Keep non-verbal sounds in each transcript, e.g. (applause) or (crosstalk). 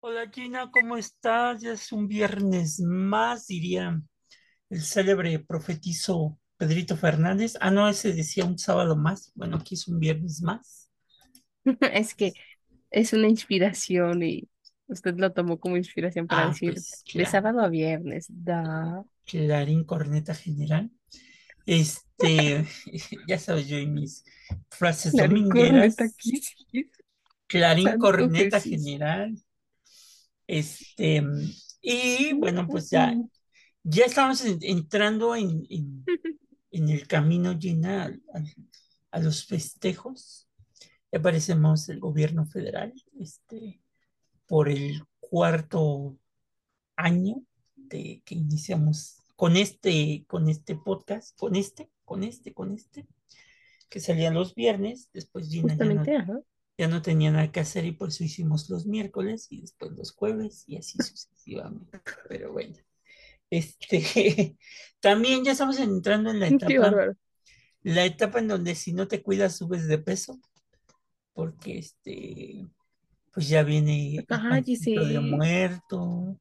Hola Gina, ¿cómo estás? Ya es un viernes más, diría el célebre profetizo Pedrito Fernández. Ah, no, ese decía un sábado más. Bueno, aquí es un viernes más. (laughs) Es que es una inspiración y usted lo tomó como inspiración para Ah, decir pues, de sábado a viernes. Da. Clarín Corneta General. Este, (laughs) ya sabes, yo y mis frases Clarín domingueras. Corneta, ¿qué es? Clarín Santo Corneta Jesús. General. Este, y bueno, pues ya, ya estamos en- entrando en, en- (laughs) en el camino al- a, los festejos. Ya parecemos el gobierno federal, este, por el cuarto año de que iniciamos con este, con este podcast, con este, con este, con este, que salía los viernes, después Gina ya no, ya no tenía nada que hacer y por eso hicimos los miércoles y después los jueves y así (laughs) sucesivamente. Pero bueno, este, (laughs) también ya estamos entrando en la etapa, la etapa en donde si no te cuidas subes de peso, porque este, pues ya viene el pancito de muerto,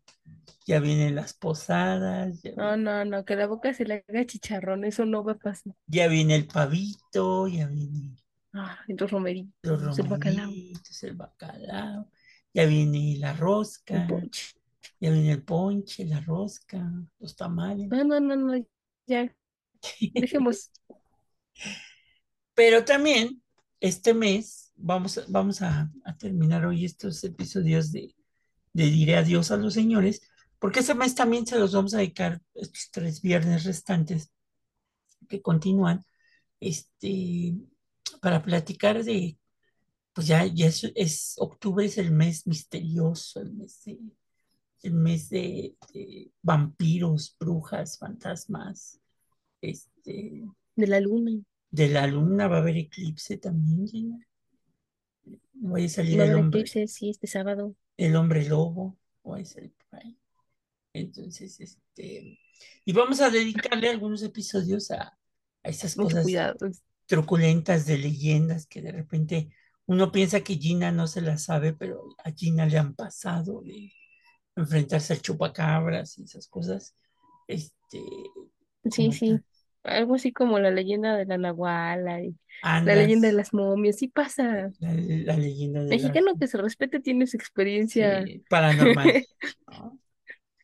ya vienen las posadas, ya, No, no, no, que la boca se le haga chicharrón, eso no va a pasar. ya viene el pavito, ya viene Ah, los romeritos, los el bacalao, romeritos, el bacalao, ya viene la el rosca. ponche. Ya viene el ponche, la rosca, los tamales. No, no, no, no, ya, (laughs) dejemos. Pero también este mes vamos, a- vamos a, a terminar hoy estos episodios de, de Diré Adiós a los señores, porque este mes también se los vamos a dedicar estos tres viernes restantes que continúan, este, para platicar de, pues ya, ya es, es- octubre es el mes misterioso, el mes de, el mes de, de vampiros, brujas, fantasmas, este, De la luna. de la luna va a haber eclipse también, Gina. Vaya a salir el hombre, eclipse, sí, este sábado. el hombre lobo, vaya a salir por ahí. Entonces, este, y vamos a dedicarle algunos episodios a, a esas Mucho cosas cuidado. truculentas de leyendas que de repente uno piensa que Gina no se las sabe, pero a Gina le han pasado de enfrentarse al chupacabras y esas cosas. Este, Sí, sí. Algo así como la leyenda de la Nahuala y la leyenda de las momias. Sí pasa. la, la leyenda de la Mexicano que se respete tiene su experiencia. sí, paranormal. (laughs) ¿no?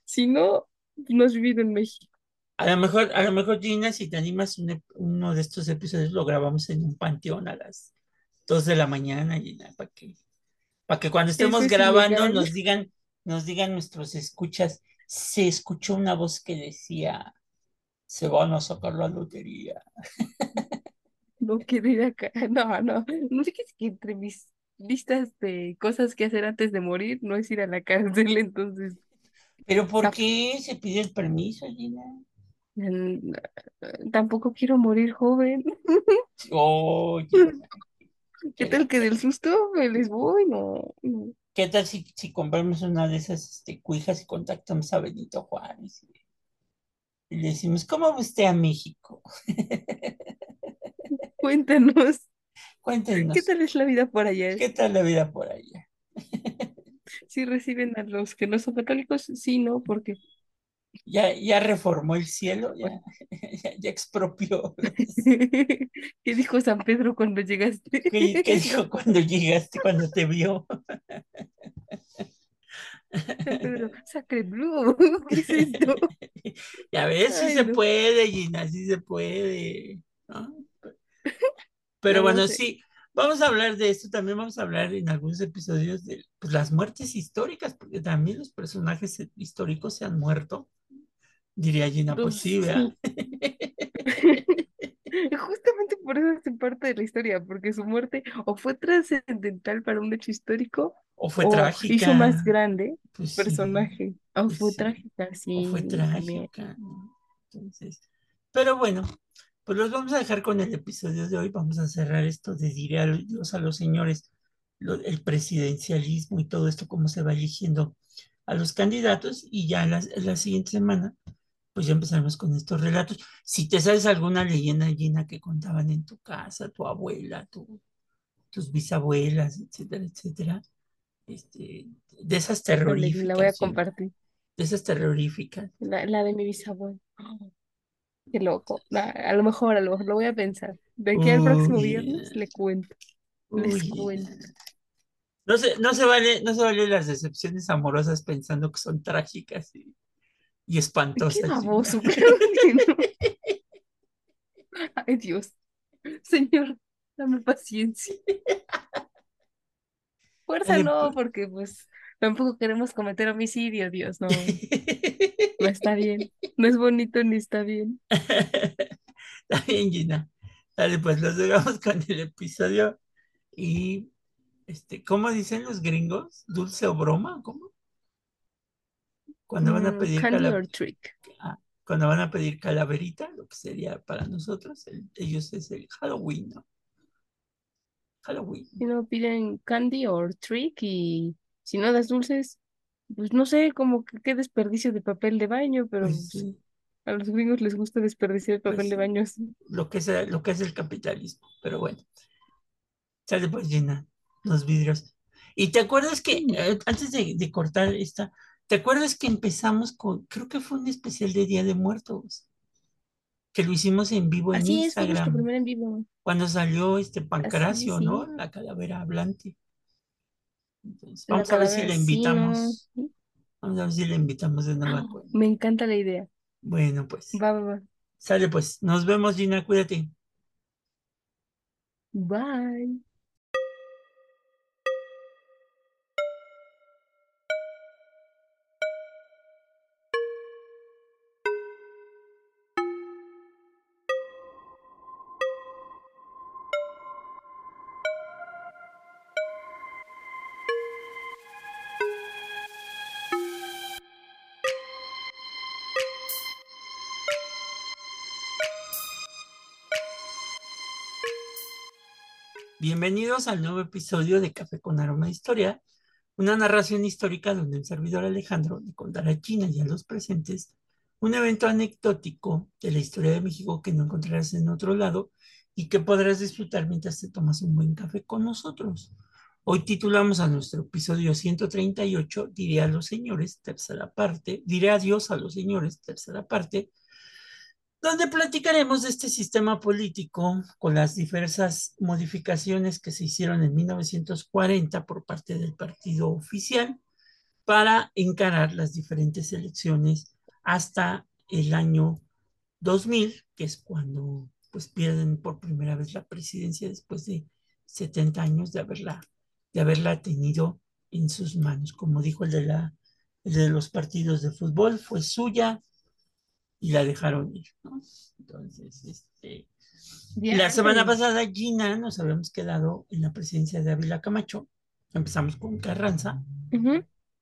Si no, no has vivido en México. A lo mejor, a lo mejor, Gina, si te animas, un uno de estos episodios lo grabamos en un panteón a las 2 de la mañana, Gina, para que, para que cuando estemos es grabando ilegal. nos digan, nos digan nuestros escuchas, se escuchó una voz que decía, se van a sacar la lotería. (laughs) No quiero ir acá. No, no. No sé qué es que entre mis listas de cosas que hacer antes de morir no es ir a la cárcel, entonces. ¿Pero por No. qué se pide el permiso, Gina? mm, Tampoco quiero morir joven. (laughs) Oh, (laughs) ¿Qué tal que del susto me les voy? No, no. ¿Qué tal si, si compramos una de esas este, cuijas y contactamos a Benito Juárez? Y, y le decimos, ¿cómo va usted a México? (laughs) Cuéntanos, Cuéntenos, ¿qué tal es la vida por allá? ¿qué tal la vida por allá? (laughs) Si reciben a los que no son católicos, sí, no, porque ¿Ya, ya reformó el cielo? ¿Ya, (laughs) ya, ya expropió? ¿qué dijo San Pedro cuando llegaste? ¿Qué, qué dijo cuando llegaste, cuando te vio? (laughs) (laughs) Sacre Blue, (laughs) ¿qué es esto? Ya ves, sí Ay, se puede, Gina, sí se puede. ¿no? Pero No, bueno, sé. sí, vamos a hablar de esto, también vamos a hablar en algunos episodios de pues, las muertes históricas, porque también los personajes históricos se han muerto. Diría Gina, Pues, sí, ¿verdad? Justamente por eso es parte de la historia, porque su muerte o fue trascendental para un hecho histórico O fue o trágica. hizo más grande pues sí, personaje. O pues fue sí, trágica, o sí, fue también. trágica, ¿no? Entonces, pero bueno, pues los vamos a dejar con el episodio de hoy. Vamos a cerrar esto de diré adiós a los señores lo- el presidencialismo y todo esto, cómo se va eligiendo a los candidatos y ya la, la siguiente semana, pues ya empezaremos con estos relatos. Si te sabes alguna leyenda, Gina, que contaban en tu casa, tu abuela, tu- tus bisabuelas, etcétera, etcétera, este, de esas terroríficas, la voy a compartir. de esas terroríficas. La, la de mi bisabuelo. (gasps) Qué loco. Ah, A lo mejor, a lo mejor lo voy a pensar. De aquí al próximo Uy, viernes le cuento. Les cuento. No se, no se vale, no se vale las decepciones amorosas pensando que son trágicas y, y Qué espantosas. Baboso, (laughs) no. Ay, Dios. Señor, dame paciencia. (laughs) Fuerza no, pues. porque pues tampoco queremos cometer homicidio, Dios, no. (laughs) No está bien. No es bonito ni está bien. (laughs) Está bien, Gina. Dale, pues los dejamos con el episodio y, este, ¿cómo dicen los gringos? ¿Dulce o broma? ¿Cómo? Cuando van a Mm, pedir cala- trick. ah, cuando van a pedir calaverita, lo que sería para nosotros, el- ellos es el Halloween, ¿no? Halloween. Si no piden candy or trick y si no das dulces, pues no sé, como que qué desperdicio de papel de baño, pero Pues pues, sí, a los gringos les gusta desperdiciar el pues papel de sí, baño así. lo que es, lo que es el capitalismo, pero bueno. Sale pues Gina, los vidrios. Y te acuerdas que, eh, antes de, de cortar esta, ¿te acuerdas que empezamos con, creo que fue un especial de Día de Muertos, que lo hicimos en vivo en Así es, fue Instagram, en vivo. cuando salió este Pancracio, ¿no? sí. La calavera hablante. Entonces, La vamos a ver si sí, no. invitamos, vamos a ver si le invitamos de nueva ¡Ah! Me encanta la idea. Bueno, pues, Va, va, va. sale pues, nos vemos Gina, cuídate. Bye. Bienvenidos al nuevo episodio de Café con Aroma de Historia, una narración histórica donde el servidor Alejandro le contará a China y a los presentes un evento anecdótico de la historia de México que no encontrarás en otro lado y que podrás disfrutar mientras te tomas un buen café con nosotros. Hoy titulamos a nuestro episodio 138, Diré a los señores, tercera parte, Diré adiós a los señores, tercera parte, donde platicaremos de este sistema político con las diversas modificaciones que se hicieron en 1940 por parte del partido oficial para encarar las diferentes elecciones hasta el año 2000, que es cuando pues pierden por primera vez la presidencia después de 70 años de haberla, de haberla tenido en sus manos. Como dijo el de, la, el de los partidos de fútbol, fue suya, y la dejaron ir, ¿no? Entonces, este, la semana pasada Gina nos habíamos quedado en la presidencia de Ávila Camacho. Empezamos con Carranza,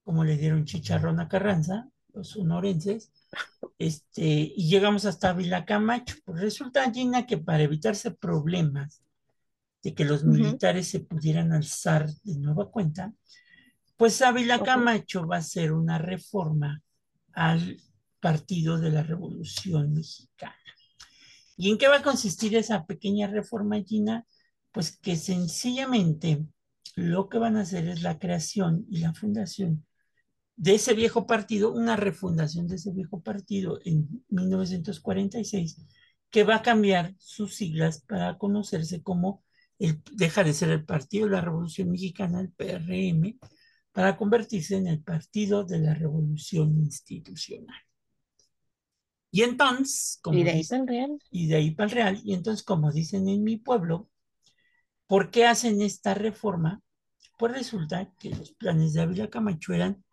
como le dieron chicharrón a Carranza, los sonorenses, este, y llegamos hasta Ávila Camacho. Pues resulta, Gina, que para evitarse problemas de que los militares se pudieran alzar de nueva cuenta, pues Ávila. Camacho va a hacer una reforma al Partido de la Revolución Mexicana. ¿Y en qué va a consistir esa pequeña reforma, Gina? Pues que sencillamente lo que van a hacer es la creación y la fundación de ese viejo partido, una refundación de ese viejo partido en 1946, que va a cambiar sus siglas para conocerse como el, deja de ser el Partido de la Revolución Mexicana, el PRM, para convertirse en el Partido de la Revolución Institucional. Y entonces, como Y de ahí dice, para el real. y de ahí para el Real, y entonces, como dicen en mi pueblo, ¿por qué hacen esta reforma? Pues resulta que los planes de Ávila Camacho eran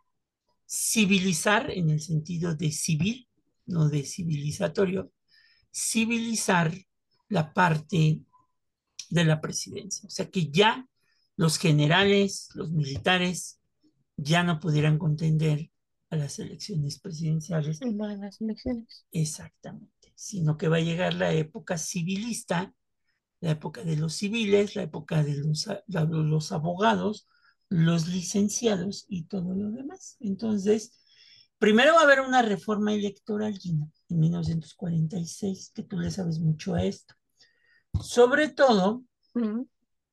civilizar en el sentido de civil, no de civilizatorio, civilizar la parte de la presidencia. O sea, que ya los generales, los militares, ya no pudieran contender a las elecciones presidenciales Para las elecciones. exactamente, sino que va a llegar la época civilista, la época de los civiles, la época de los, la- los abogados, los licenciados y todo lo demás. Entonces, primero va a haber una reforma electoral, Gina, en 1946, que tú le sabes mucho a esto. Sobre todo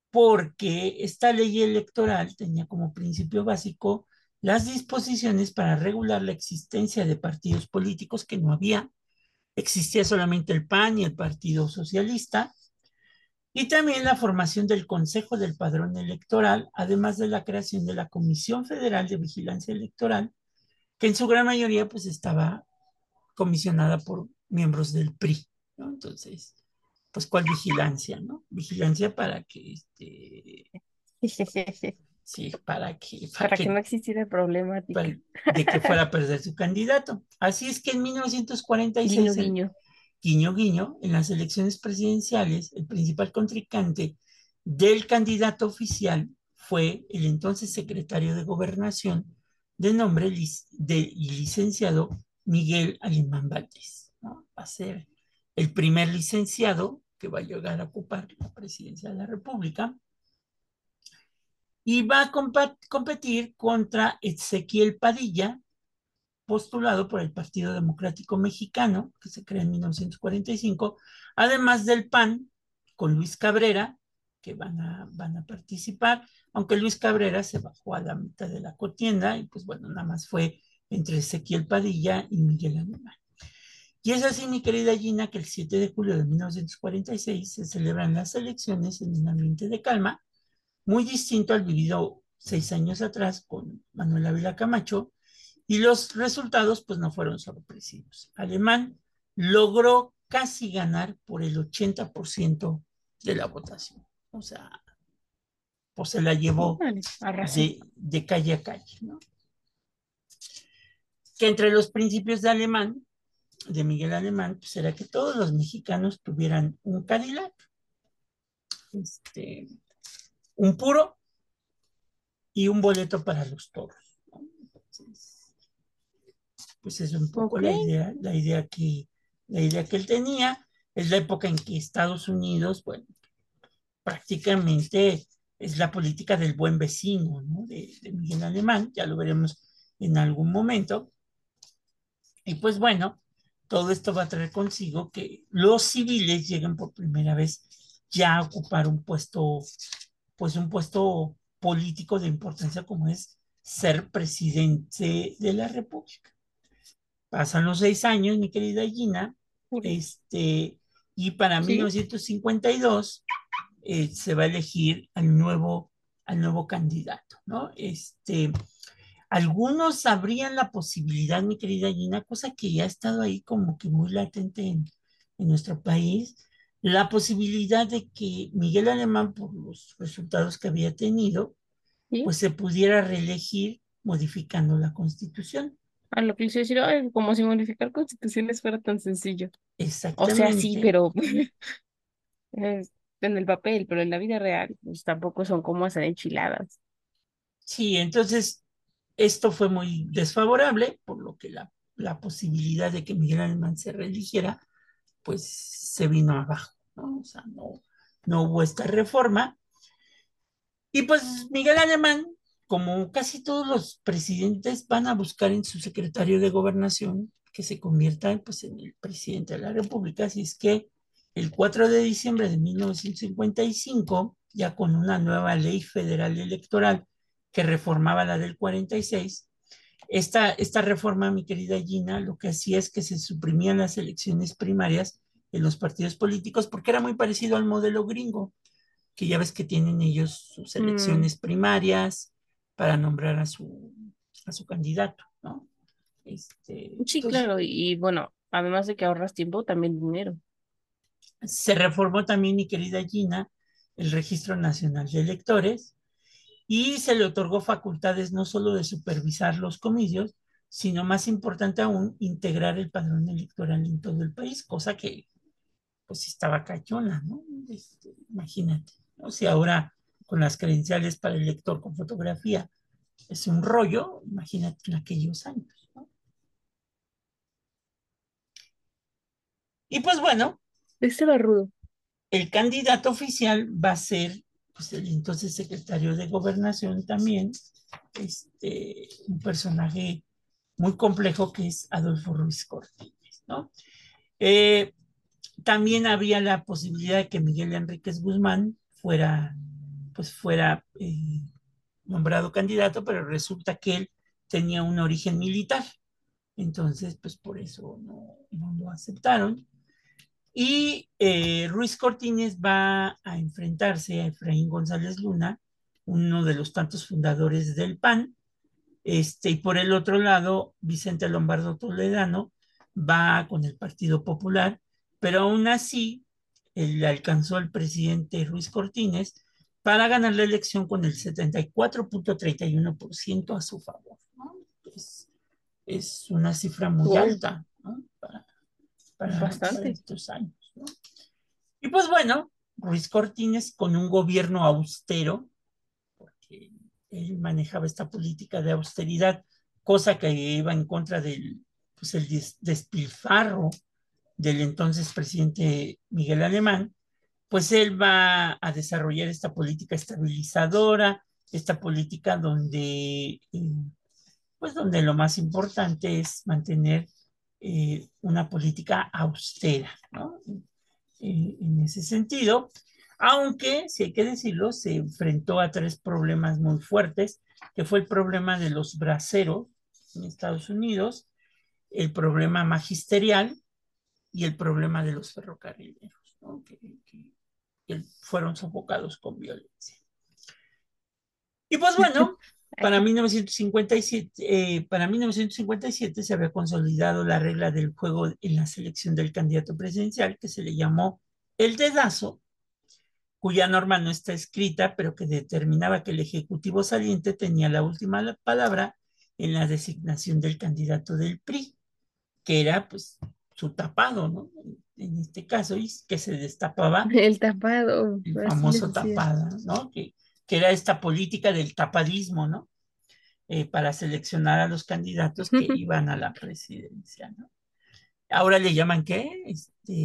porque esta ley electoral tenía como principio básico las disposiciones para regular la existencia de partidos políticos que no había. Existía solamente el PAN y el Partido Socialista, y también la formación del Consejo del Padrón Electoral, además de la creación de la Comisión Federal de Vigilancia Electoral, que en su gran mayoría pues estaba comisionada por miembros del PRI. Entonces, pues ¿cuál vigilancia, no? Vigilancia para que, este, (laughs) sí, para que, para Para que que no existiera problemática. para- de que fuera a perder su candidato. Así es que en 1946 Guiño, el- guiño. guiño, guiño, en las elecciones presidenciales, el principal contrincante del candidato oficial fue el entonces secretario de Gobernación de nombre lic- de licenciado Miguel Alemán Valdés. ¿no? Va a ser el primer licenciado que va a llegar a ocupar la presidencia de la República y va a competir contra Ezequiel Padilla, postulado por el Partido Democrático Mexicano, que se crea en 1945, además del PAN, con Luis Cabrera, que van a, van a participar, aunque Luis Cabrera se bajó a la mitad de la contienda y pues bueno, nada más fue entre Ezequiel Padilla y Miguel Alemán. Y es así, mi querida Gina, que el 7 de julio de 1946 se celebran las elecciones en un ambiente de calma, muy distinto al vivido seis años atrás con Manuel Ávila Camacho, y los resultados pues no fueron sorpresivos. Alemán logró casi ganar por el 80% de la votación. O sea, pues se la llevó de calle a calle, ¿no? Que entre los principios de Alemán, de Miguel Alemán, pues era que todos los mexicanos tuvieran un Cadillac, este, un puro y un boleto para los toros. pues es un poco la idea, la idea que, la idea que él tenía. Es la época en que Estados Unidos, bueno, prácticamente es la política del buen vecino, ¿no? De, de Miguel Alemán, ya lo veremos en algún momento. Y pues bueno, todo esto va a traer consigo que los civiles lleguen por primera vez ya a ocupar un puesto, pues un puesto político de importancia como es ser presidente de la República. Pasan los seis años, mi querida Gina, este, y para Sí. 1952 eh, se va a elegir al nuevo, al nuevo candidato, ¿no? Este, algunos abrían la posibilidad, mi querida Gina, cosa que ya ha estado ahí como que muy latente en, en nuestro país, la posibilidad de que Miguel Alemán, por los resultados que había tenido, ¿Sí? pues se pudiera reelegir modificando la constitución. A lo que a decir, ay, como si modificar constituciones fuera tan sencillo. O Exactamente. sea, sí, pero (laughs) en el papel, pero en la vida real, pues tampoco son como hacer enchiladas. Sí, entonces esto fue muy desfavorable, por lo que la, la posibilidad de que Miguel Alemán se reeligiera, pues se vino abajo, ¿no? O sea, no, hubo esta reforma. Y pues Miguel Alemán, como casi todos los presidentes, van a buscar en su secretario de gobernación que se convierta pues, en el presidente de la República. Así es que el 4 de diciembre de 1955, ya con una nueva ley federal electoral que reformaba la del 46, esta, esta reforma, mi querida Gina, lo que hacía es que se suprimían las elecciones primarias en los partidos políticos porque era muy parecido al modelo gringo, que ya ves que tienen ellos sus Mm. elecciones primarias para nombrar a su, a su candidato, ¿no? Este, Sí, entonces, claro, y bueno, además de que ahorras tiempo, también dinero. Se reformó también, mi querida Gina, el Registro Nacional de Electores y se le otorgó facultades no solo de supervisar los comicios, sino más importante aún, integrar el padrón electoral en todo el país, cosa que pues estaba cachona, ¿no? Este, imagínate, ¿no? Si ahora con las credenciales para el lector con fotografía es un rollo, imagínate en aquellos años, ¿no? Y pues bueno, Este va rudo. el candidato oficial va a ser pues, el entonces secretario de gobernación también, este, un personaje muy complejo que es Adolfo Ruiz Cortines, ¿no? Eh, también había la posibilidad de que Miguel Enríquez Guzmán fuera, pues fuera eh, nombrado candidato, pero resulta que él tenía un origen militar. Entonces, pues por eso no, no lo aceptaron. Y eh, Ruiz Cortines va a enfrentarse a Efraín González Luna, uno de los tantos fundadores del PAN. Este, y por el otro lado, Vicente Lombardo Toledano va con el Partido Popular, pero aún así le alcanzó al presidente Ruiz Cortines para ganar la elección con el 74.31% a su favor. ¿no? Es, es, una cifra muy Wow. alta ¿no? para, para, Bastante. estos años. ¿no? Y pues bueno, Ruiz Cortines con un gobierno austero, porque él manejaba esta política de austeridad, cosa que iba en contra del pues, el des- despilfarro del entonces presidente Miguel Alemán, pues él va a desarrollar esta política estabilizadora, esta política donde, eh, pues donde lo más importante es mantener eh, una política austera, ¿no? Eh, en ese sentido, aunque, si hay que decirlo, se enfrentó a tres problemas muy fuertes, que fue el problema de los braceros en Estados Unidos, el problema magisterial y el problema de los ferrocarrileros, ¿no? que, que- que fueron sofocados con violencia. Y pues bueno, (laughs) para 1957, eh, para 1957 se había consolidado la regla del juego en la selección del candidato presidencial que se le llamó el dedazo, cuya norma no está escrita, pero que determinaba que el Ejecutivo saliente tenía la última palabra en la designación del candidato del PRI, que era pues su tapado, ¿no? En este caso, y que se destapaba (laughs) El tapado. el famoso tapada, ¿no? Que, que era esta política del tapadismo, ¿no? Eh, para seleccionar a los candidatos que (laughs) iban a la presidencia, ¿no? Ahora le llaman ¿qué?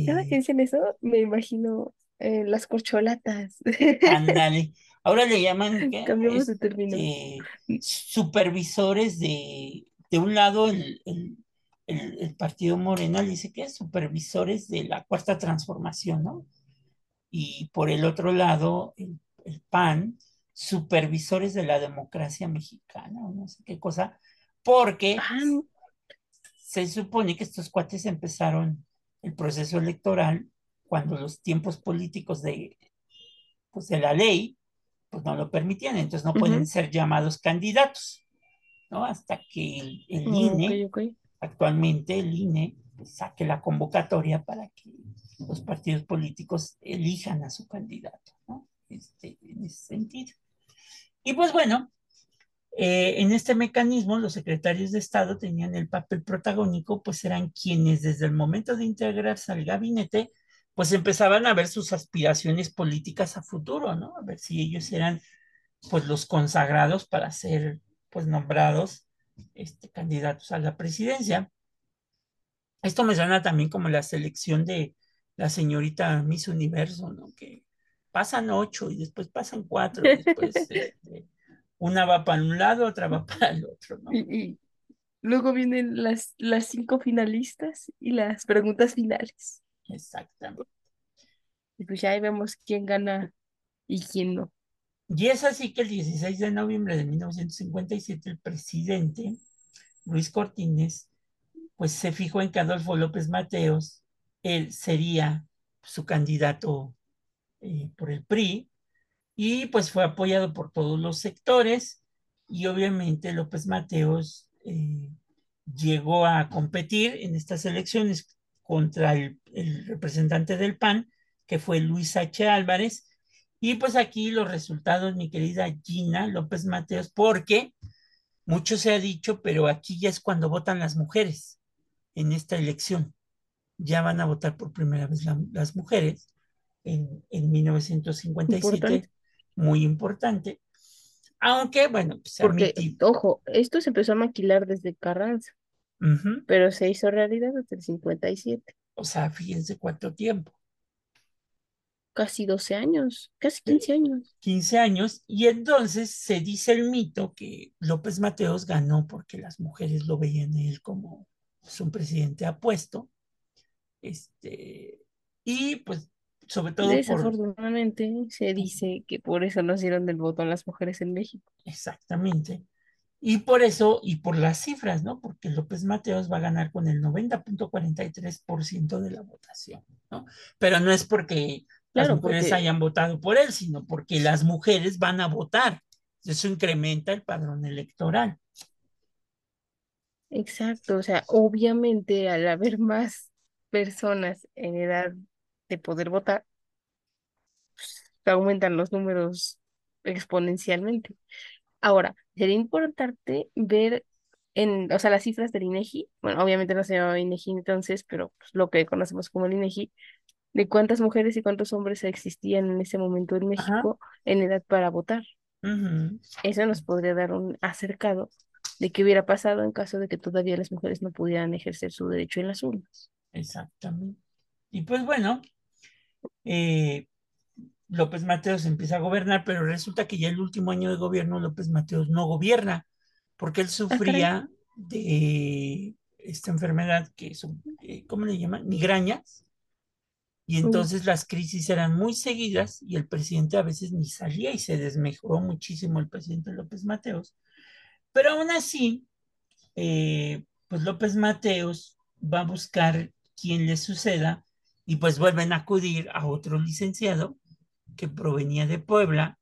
Cada que Este, dicen eso, me imagino eh, las corcholatas. (laughs) ándale. Ahora le llaman ¿qué? Cambiamos de término. Este, supervisores de, de un lado el, el, el, el partido Morena le dice que es supervisores de la cuarta transformación, ¿no? Y por el otro lado, el, el PAN, supervisores de la democracia mexicana, o no sé qué cosa, porque se supone que estos cuates empezaron el proceso electoral cuando los tiempos políticos de, pues de la ley pues no lo permitían, entonces no pueden ser llamados candidatos, ¿no? Hasta que el, el INE. Actualmente el INE, saque la convocatoria para que los partidos políticos elijan a su candidato, ¿no? Este, en ese sentido. Y pues bueno, eh, en este mecanismo los secretarios de Estado tenían el papel protagónico, pues eran quienes desde el momento de integrarse al gabinete, pues empezaban a ver sus aspiraciones políticas a futuro, ¿no? A ver si ellos eran pues los consagrados para ser pues nombrados este, candidatos a la presidencia. Esto me suena también como la selección de la señorita Miss Universo, ¿no? Que pasan ocho y después pasan cuatro, y después (laughs) este, una va para un lado, otra va para el otro, ¿no? Y, y luego vienen las, las cinco finalistas y las preguntas finales. Exactamente. Y pues ya ahí vemos quién gana y quién no. Y es así que el 16 de noviembre de 1957 el presidente Luis Cortines pues se fijó en que Adolfo López Mateos, él sería su candidato eh, por el PRI y pues fue apoyado por todos los sectores y obviamente López Mateos eh, llegó a competir en estas elecciones contra el, el, representante del PAN, que fue Luis H. Álvarez. Y pues aquí los resultados, mi querida Gina López Mateos, porque mucho se ha dicho, pero aquí ya es cuando votan las mujeres en esta elección. Ya van a votar por primera vez la, las mujeres en, en 1957. Importante. Muy importante. Aunque, bueno, pues Porque, ojo, esto se empezó a maquilar desde Carranza, pero se hizo realidad hasta el 57. O sea, fíjense cuánto tiempo. Casi 12 años, casi 15 años. 15 años, y entonces se dice el mito que López Mateos ganó porque las mujeres lo veían a él como pues, un presidente apuesto, este, y pues sobre todo por... Desafortunadamente se dice que por eso no dieron del voto a las mujeres en México. Exactamente. Y por eso, y por las cifras, ¿no? Porque López Mateos va a ganar con el 90.43% de la votación, ¿no? Pero no es porque las Claro, mujeres porque, hayan votado por él, sino porque las mujeres van a votar. Eso incrementa el padrón electoral. exacto, o sea, obviamente al haber más personas en edad de poder votar, aumentan los números exponencialmente. Ahora, sería importante ver en, o sea, las cifras del INEGI, bueno, obviamente no se llamaba INEGI entonces, pero pues, lo que conocemos como el INEGI, de cuántas mujeres y cuántos hombres existían en ese momento en Ajá. México en edad para votar. Eso nos podría dar un acercado de qué hubiera pasado en caso de que todavía las mujeres no pudieran ejercer su derecho en las urnas. Exactamente. Y pues bueno, eh, López Mateos empieza a gobernar, pero resulta que ya el último año de gobierno López Mateos no gobierna, porque él Ah, sufría de esta enfermedad que son, eh, ¿cómo le llaman? Migrañas. Y entonces las crisis eran muy seguidas y el presidente a veces ni salía y se desmejoró muchísimo el presidente López Mateos. Pero aún así, eh, pues López Mateos va a buscar quien le suceda y pues vuelven a acudir a otro licenciado que provenía de Puebla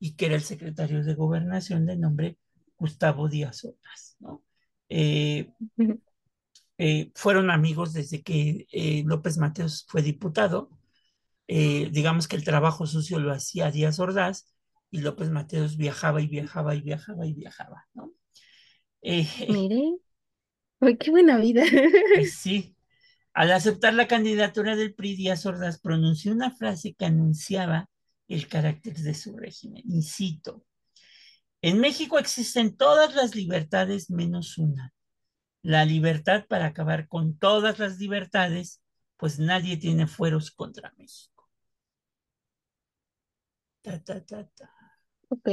y que era el secretario de gobernación de nombre Gustavo Díaz Ordaz, ¿no? Eh. Eh, fueron amigos desde que eh, López Mateos fue diputado. Eh, digamos que el trabajo sucio lo hacía Díaz Ordaz y López Mateos viajaba y viajaba y viajaba y viajaba, ¿no? Mire, (laughs) ay, qué buena vida. pues sí, al aceptar la candidatura del PRI, Díaz Ordaz pronunció una frase que anunciaba el carácter de su régimen. Y cito, en México existen todas las libertades menos una, la libertad para acabar con todas las libertades, pues nadie tiene fueros contra México. Ta, ta, ta, ta. Ok,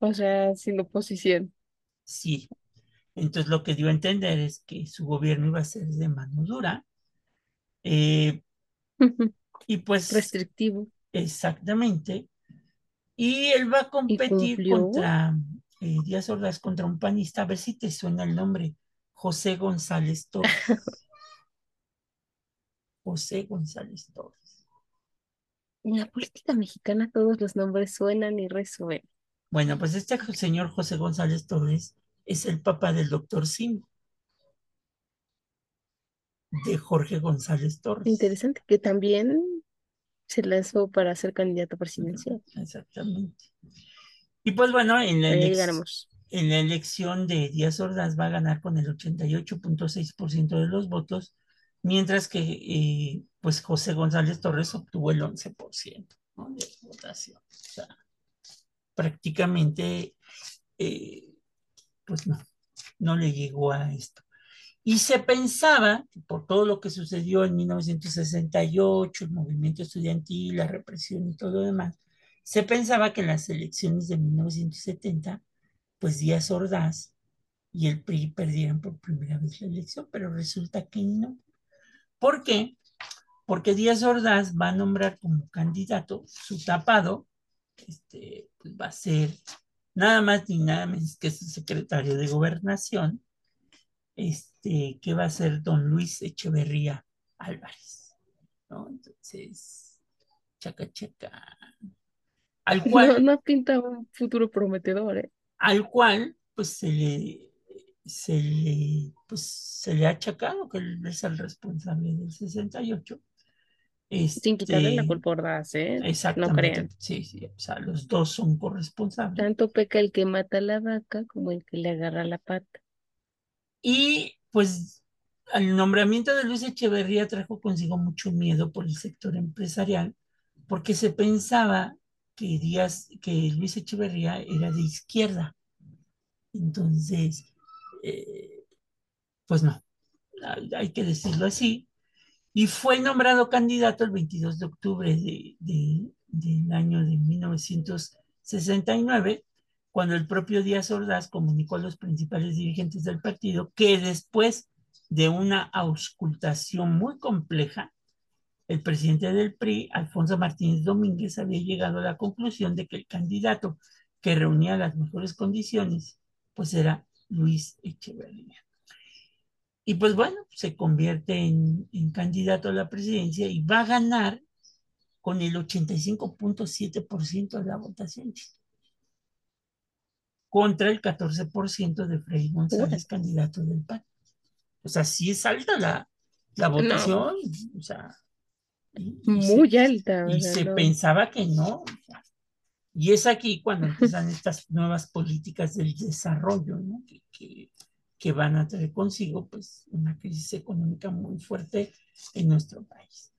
o sea, sin oposición. Sí, entonces lo que dio a entender es que su gobierno iba a ser de mano dura. eh, y pues Restrictivo. exactamente. Y él va a ¿Y competir contra eh, Díaz Ordaz, contra un panista, a ver si te suena el nombre, José González Torres. José González Torres. En la política mexicana todos los nombres suenan y resuenan. Bueno, pues este señor José González Torres es el papá del doctor Sim, de Jorge González Torres. Interesante, que también se lanzó para ser candidato presidencial. Exactamente. Y pues bueno, en la, Ahí ganamos. En la elección de Díaz Ordaz va a ganar con el 88.6% de los votos, mientras que eh, pues José González Torres obtuvo el 11% ¿no? de votación. O sea, prácticamente, eh, pues no, no le llegó a esto. Y se pensaba, por todo lo que sucedió en 1968, el movimiento estudiantil, la represión y todo lo demás, se pensaba que en las elecciones de 1970, pues Díaz Ordaz y el PRI perdieran por primera vez la elección, pero resulta que no. ¿Por qué? Porque Díaz Ordaz va a nombrar como candidato su tapado, este, pues va a ser nada más ni nada menos que su secretario de gobernación, este, que va a ser don Luis Echeverría Álvarez, ¿no? Entonces, chaca, chaca. Al (laughs) No, cual, no pinta un futuro prometedor, ¿eh? Al cual, pues se le, se le, pues, se le ha achacado que él es el responsable del 68. Sin quitarle la Este, culpa a Ordaz, ¿eh? No exactamente, crean. sí, sí, o sea, los dos son corresponsables. Tanto peca el que mata a la vaca como el que le agarra la pata. Y pues el nombramiento de Luis Echeverría trajo consigo mucho miedo por el sector empresarial, porque se pensaba que, Díaz, que Luis Echeverría era de izquierda. Entonces, eh, pues no, hay que decirlo así. y fue nombrado candidato el 22 de octubre de, de, del año de 1969, cuando el propio Díaz Ordaz comunicó a los principales dirigentes del partido que después de una auscultación muy compleja, el presidente del PRI, Alfonso Martínez Domínguez, había llegado a la conclusión de que el candidato que reunía las mejores condiciones, pues era Luis Echeverría. Y pues bueno, se convierte en, en candidato a la presidencia y va a ganar con el 85.7% de la votación contra el 14% de Freddy González, candidato del PAN. O sea, sí es alta la, la votación, no. o sea, muy y alta. Y se no. pensaba que no. Y es aquí cuando empiezan estas nuevas políticas del desarrollo, ¿no? Que, que, que, van a traer consigo, pues, una crisis económica muy fuerte en nuestro país.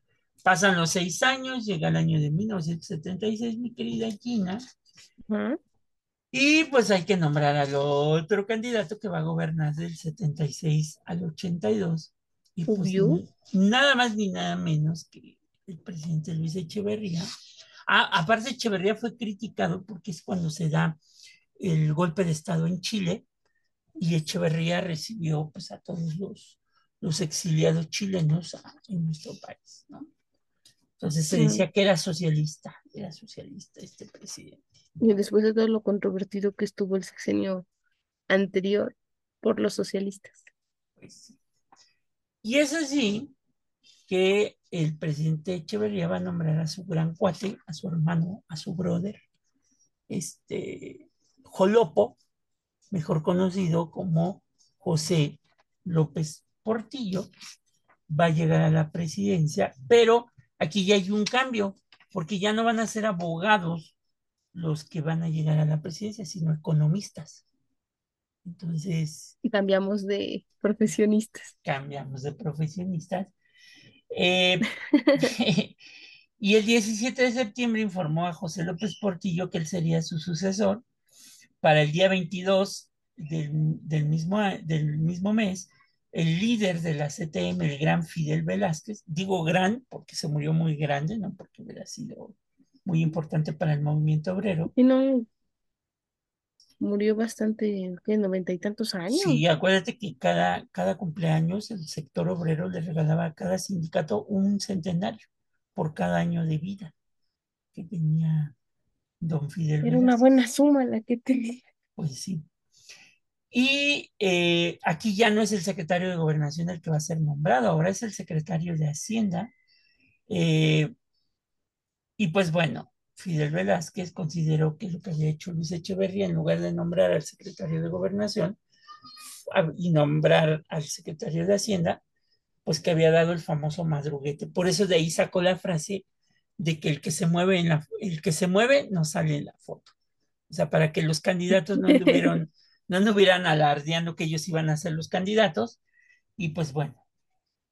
Pasan los seis años, llega el año de 1976, mi querida Gina, uh -huh. y pues hay que nombrar al otro candidato que va a gobernar del 76 al 82, y pues nada más ni nada menos que el presidente Luis Echeverría. Ah, aparte, Echeverría fue criticado porque es cuando se da el golpe de Estado en Chile y Echeverría recibió pues, a todos los, los exiliados chilenos en nuestro país, ¿no? Entonces se decía que era socialista, era socialista este presidente. Y después de todo lo controvertido que estuvo el sexenio anterior por los socialistas. Pues sí. Y es así que el presidente Echeverría va a nombrar a su gran cuate, a su hermano, a su brother, este Jolopo, mejor conocido como José López Portillo, va a llegar a la presidencia, pero aquí ya hay un cambio, porque ya no van a ser abogados los que van a llegar a la presidencia, sino economistas. Entonces. Cambiamos de profesionistas. Cambiamos de profesionistas. Eh, (laughs) (laughs) y el 17 de septiembre informó a José López Portillo que él sería su sucesor. Para el día 22 del, del, mismo, del mismo mes, el líder de la CTM, el gran Fidel Velázquez, digo gran porque se murió muy grande, no porque hubiera sido muy importante para el movimiento obrero. Y no, murió bastante, ¿qué? Noventa y tantos años. Sí, acuérdate que cada, cada cumpleaños el sector obrero le regalaba a cada sindicato un centenario por cada año de vida que tenía don Fidel. Era una buena suma la que tenía. Pues sí. Y eh, aquí ya no es el secretario de Gobernación el que va a ser nombrado, ahora es el secretario de Hacienda. Eh, y pues bueno, Fidel Velázquez consideró que lo que había hecho Luis Echeverría, en lugar de nombrar al secretario de Gobernación y nombrar al secretario de Hacienda, pues que había dado el famoso madruguete. Por eso de ahí sacó la frase de que el que se mueve, en la, el que se mueve no sale en la foto. O sea, para que los candidatos no anduvieron, (laughs) no anduvieran alardeando que ellos iban a ser los candidatos. Y pues bueno,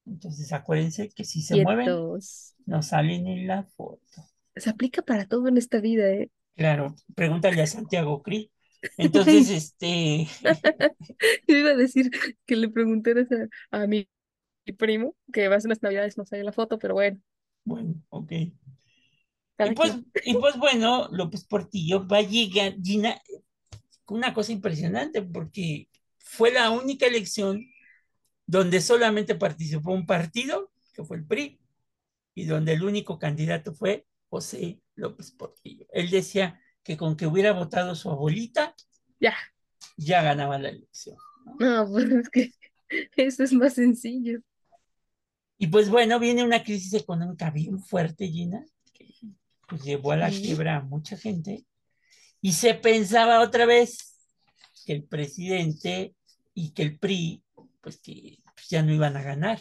entonces acuérdense que si se Quietos. mueven, no salen en la foto. Se aplica para todo en esta vida, ¿eh? Claro, pregúntale a Santiago Cri. (laughs) Entonces, este. (laughs) Yo iba a decir que le preguntaras a, a mi, mi, primo, que va a ser unas navidades, no sale la foto, pero bueno. Bueno, ok. Y pues, y pues, bueno, López Portillo va a llegar, Gina, una cosa impresionante, porque fue la única elección donde solamente participó un partido, que fue el PRI, y donde el único candidato fue José López Portillo. Él decía que con que hubiera votado su abuelita, ya, ya ganaba la elección. ¿no? no, pues es que eso es más sencillo. Y pues bueno, viene una crisis económica bien fuerte, Gina, que pues llevó a la sí. quiebra a mucha gente. Y se pensaba otra vez que el presidente y que el PRI, pues que pues ya no iban a ganar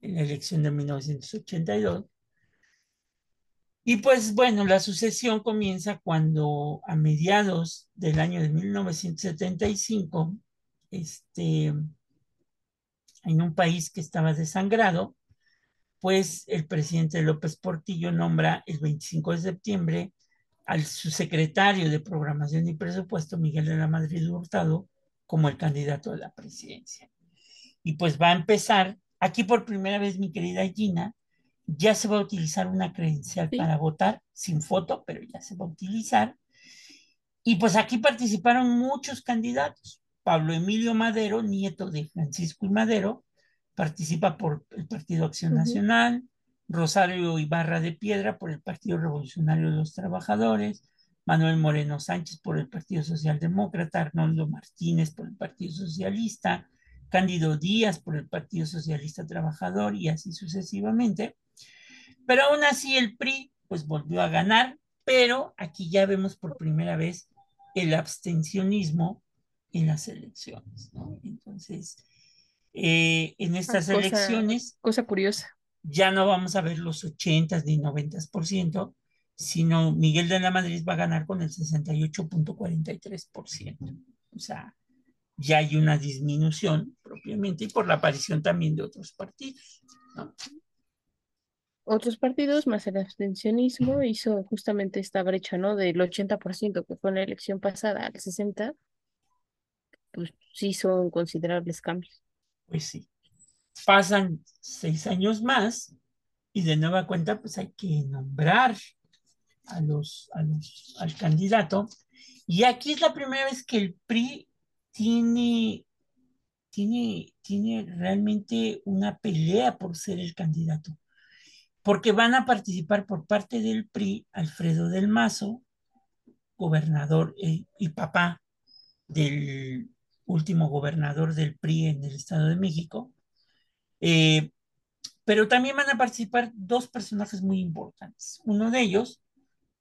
en la elección de 1982. Y pues bueno, la sucesión comienza cuando a mediados del año de 1975, este, en un país que estaba desangrado, pues el presidente López Portillo nombra el 25 de septiembre al subsecretario de Programación y Presupuesto, Miguel de la Madrid Hurtado, como el candidato a la presidencia. Y pues va a empezar, aquí por primera vez, mi querida Gina, ya se va a utilizar una credencial Sí. para votar, sin foto, pero ya se va a utilizar. Y pues aquí participaron muchos candidatos. Pablo Emilio Madero, nieto de Francisco y Madero, participa por el Partido Acción. Nacional, Rosario Ibarra de Piedra por el Partido Revolucionario de los Trabajadores, Manuel Moreno Sánchez por el Partido Socialdemócrata, Arnoldo Martínez por el Partido Socialista, Cándido Díaz por el Partido Socialista Trabajador y así sucesivamente. Pero aún así el PRI pues volvió a ganar, pero aquí ya vemos por primera vez el abstencionismo en las elecciones, ¿no? Entonces, eh, en estas cosa- elecciones Cosa curiosa. ya no vamos a ver los 80 ni 90%, sino Miguel de la Madrid va a ganar con el 68.43%. O sea, ya hay una disminución propiamente y por la aparición también de otros partidos. ¿no? Otros partidos, más el abstencionismo, hizo justamente esta brecha, ¿no? Del 80% que fue en la elección pasada al 60%, pues sí son considerables cambios. Pues sí. Pasan seis años más y de nueva cuenta pues hay que nombrar a los, a los, al candidato. Y aquí es la primera vez que el PRI tiene, tiene, tiene realmente una pelea por ser el candidato. Porque van a participar por parte del PRI Alfredo del Mazo, gobernador eh, y papá del último gobernador del PRI en el Estado de México. Eh, pero también van a participar dos personajes muy importantes. Uno de ellos,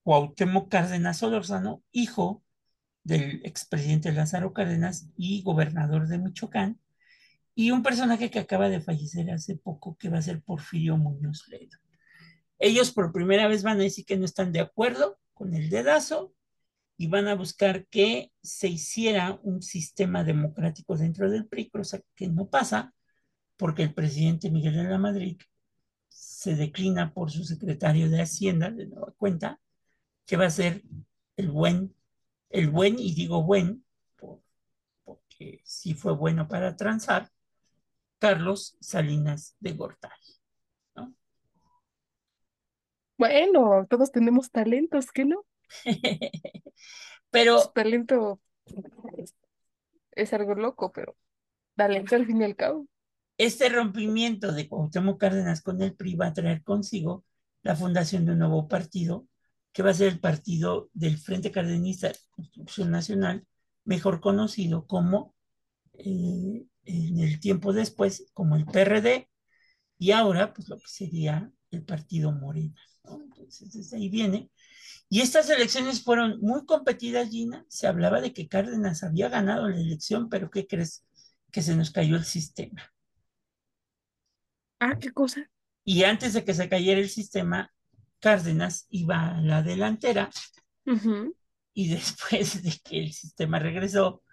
Cuauhtémoc Cárdenas Solórzano, hijo del expresidente Lázaro Cárdenas y gobernador de Michoacán, y un personaje que acaba de fallecer hace poco, que va a ser Porfirio Muñoz Ledo. Ellos por primera vez van a decir que no están de acuerdo con el dedazo y van a buscar que se hiciera un sistema democrático dentro del PRI, cosa que no pasa, porque el presidente Miguel de la Madrid se declina por su secretario de Hacienda, de nueva cuenta, que va a ser el buen, el buen, y digo buen, por, porque sí fue bueno para transar, Carlos Salinas de Gortari. ¿No? Bueno, todos tenemos talentos, ¿qué no? (laughs) Pero Su talento es algo loco, pero talento al fin y al cabo. este rompimiento de Cuauhtémoc Cárdenas con el PRI va a traer consigo la fundación de un nuevo partido, que va a ser el partido del Frente Cardenista de Construcción Nacional, mejor conocido como, eh, en el tiempo después, como el PRD, y ahora, pues lo que sería el partido Morena. ¿No? Entonces, desde ahí viene. Y estas elecciones fueron muy competidas, Gina. Se hablaba de que Cárdenas había ganado la elección, pero ¿qué crees? Que se nos cayó el sistema. Ah, ¿qué cosa? Y antes de que se cayera el sistema, Cárdenas iba a la delantera y (laughs) después de que el sistema regresó,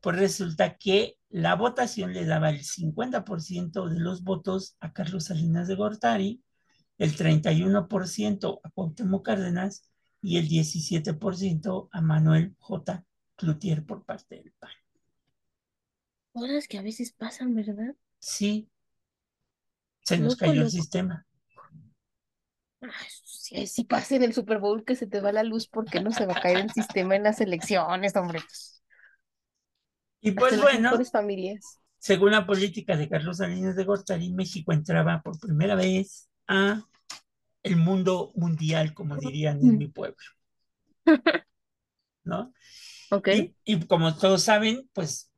pues resulta que la votación le daba el 50% de los votos a Carlos Salinas de Gortari, el 31% a Cuauhtémoc Cárdenas y el 17% a Manuel J. Cloutier por parte del PAN. Cosas que a veces pasan, ¿verdad? Sí, se nos Loco, cayó el sistema. Ay, si, si pasa en el Super Bowl que se te va la luz, ¿por qué no se va a caer el sistema en las elecciones, hombre? Y pues bueno, familias. según la política de Carlos Salinas de Gortari, México entraba por primera vez a el mundo mundial, como dirían en mi pueblo. ¿No? (laughs) Ok. Y, y como todos saben, pues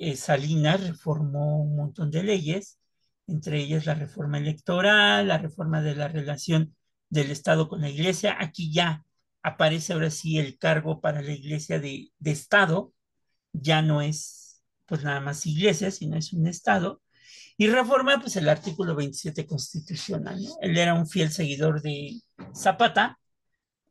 eh, Salinas reformó un montón de leyes, entre ellas la reforma electoral, la reforma de la relación del Estado con la Iglesia. Aquí ya aparece ahora sí el cargo para la Iglesia de, de Estado, ya no es pues nada más Iglesia, sino es un Estado. Y reforma pues el artículo 27 constitucional, ¿no? Él era un fiel seguidor de Zapata,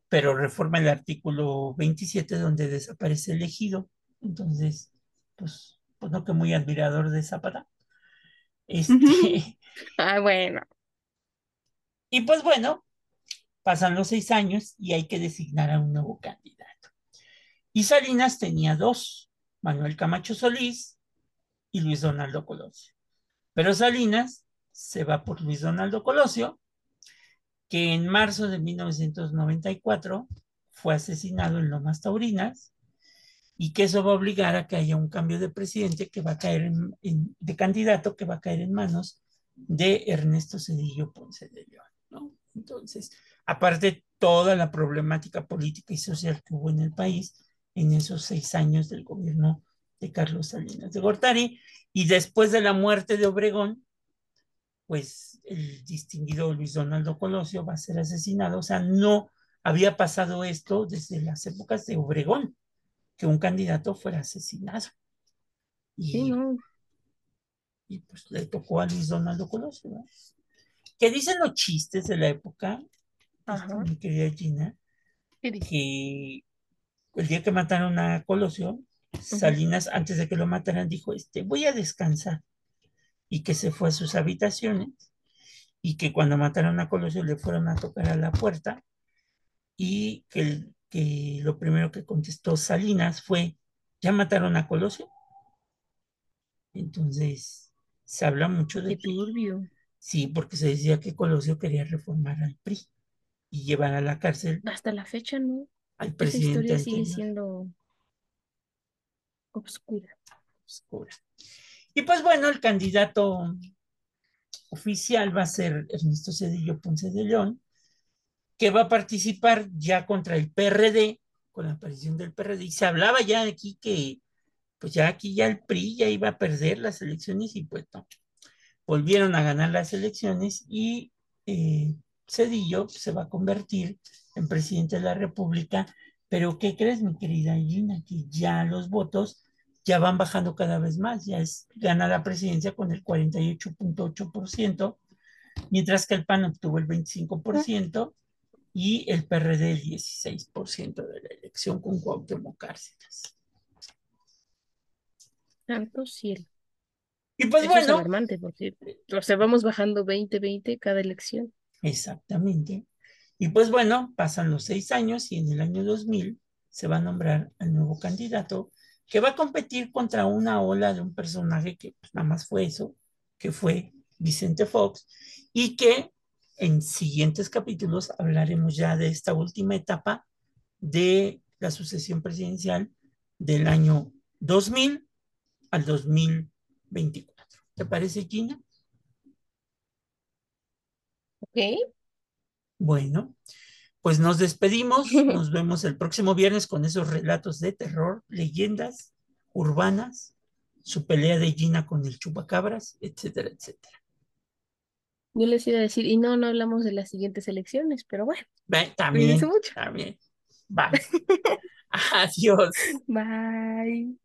pero reforma el artículo 27 donde desaparece el ejido. Entonces, pues, pues no que muy admirador de Zapata. Este, (laughs) Ah, bueno. y pues bueno, pasan los seis años y hay que designar a un nuevo candidato. Y Salinas tenía dos, Manuel Camacho Solís y Luis Donaldo Colosio. Pero Salinas se va por Luis Donaldo Colosio, que en marzo de 1994 fue asesinado en Lomas Taurinas y que eso va a obligar a que haya un cambio de presidente que va a caer en, de candidato que va a caer en manos de Ernesto Cedillo Ponce de León. Entonces, aparte toda la problemática política y social que hubo en el país en esos seis años del gobierno de Carlos Salinas de Gortari, y después de la muerte de Obregón, pues el distinguido Luis Donaldo Colosio va a ser asesinado, o sea, no había pasado esto desde las épocas de Obregón, que un candidato fuera asesinado. Y, Sí, ¿no? y pues le tocó a Luis Donaldo Colosio. ¿no? Que dicen los chistes de la época, Ajá. mi querida Gina, que el día que mataron a Colosio, Salinas, antes de que lo mataran, dijo, este, voy a descansar. Y que se fue a sus habitaciones y que cuando mataron a Colosio le fueron a tocar a la puerta y que, que lo primero que contestó Salinas fue, ¿ya mataron a Colosio? Entonces, se habla mucho de turbio. Sí, porque se decía que Colosio quería reformar al PRI y llevar a la cárcel Hasta la fecha, ¿no? al Esa presidente historia sigue anterior. siendo obscura. oscura. Y pues bueno, el candidato oficial va a ser Ernesto Cedillo Ponce de León, que va a participar ya contra el PRD, con la aparición del PRD, y se hablaba ya aquí que, pues ya aquí ya el PRI ya iba a perder las elecciones y pues no, volvieron a ganar las elecciones y eh, Cedillo se va a convertir en presidente de la República, pero ¿qué crees, mi querida Gina? Que ya los votos ya van bajando cada vez más, ya es, gana la presidencia con el 48.8%, mientras que el PAN obtuvo el 25% y el PRD el 16% de la elección con Cuauhtémoc Cárcenas. Santo cielo. Y pues Eso es bueno, alarmante porque, o sea, vamos bajando 20, 20 cada elección. Exactamente. Y pues bueno, pasan los seis años y en el año 2000 se va a nombrar al nuevo candidato que va a competir contra una ola de un personaje que pues, nada más fue eso, que fue Vicente Fox, y que en siguientes capítulos hablaremos ya de esta última etapa de la sucesión presidencial del año 2000 al 2024. ¿Te parece, Gina? ¿Ok? Bueno, pues nos despedimos, (laughs) nos vemos el próximo viernes con esos relatos de terror, leyendas urbanas, su pelea de Gina con el chupacabras, etcétera, etcétera. Yo les iba a decir, y no, no hablamos de las siguientes elecciones, pero bueno, También, mucho. también. Bye. (laughs) Adiós. Bye.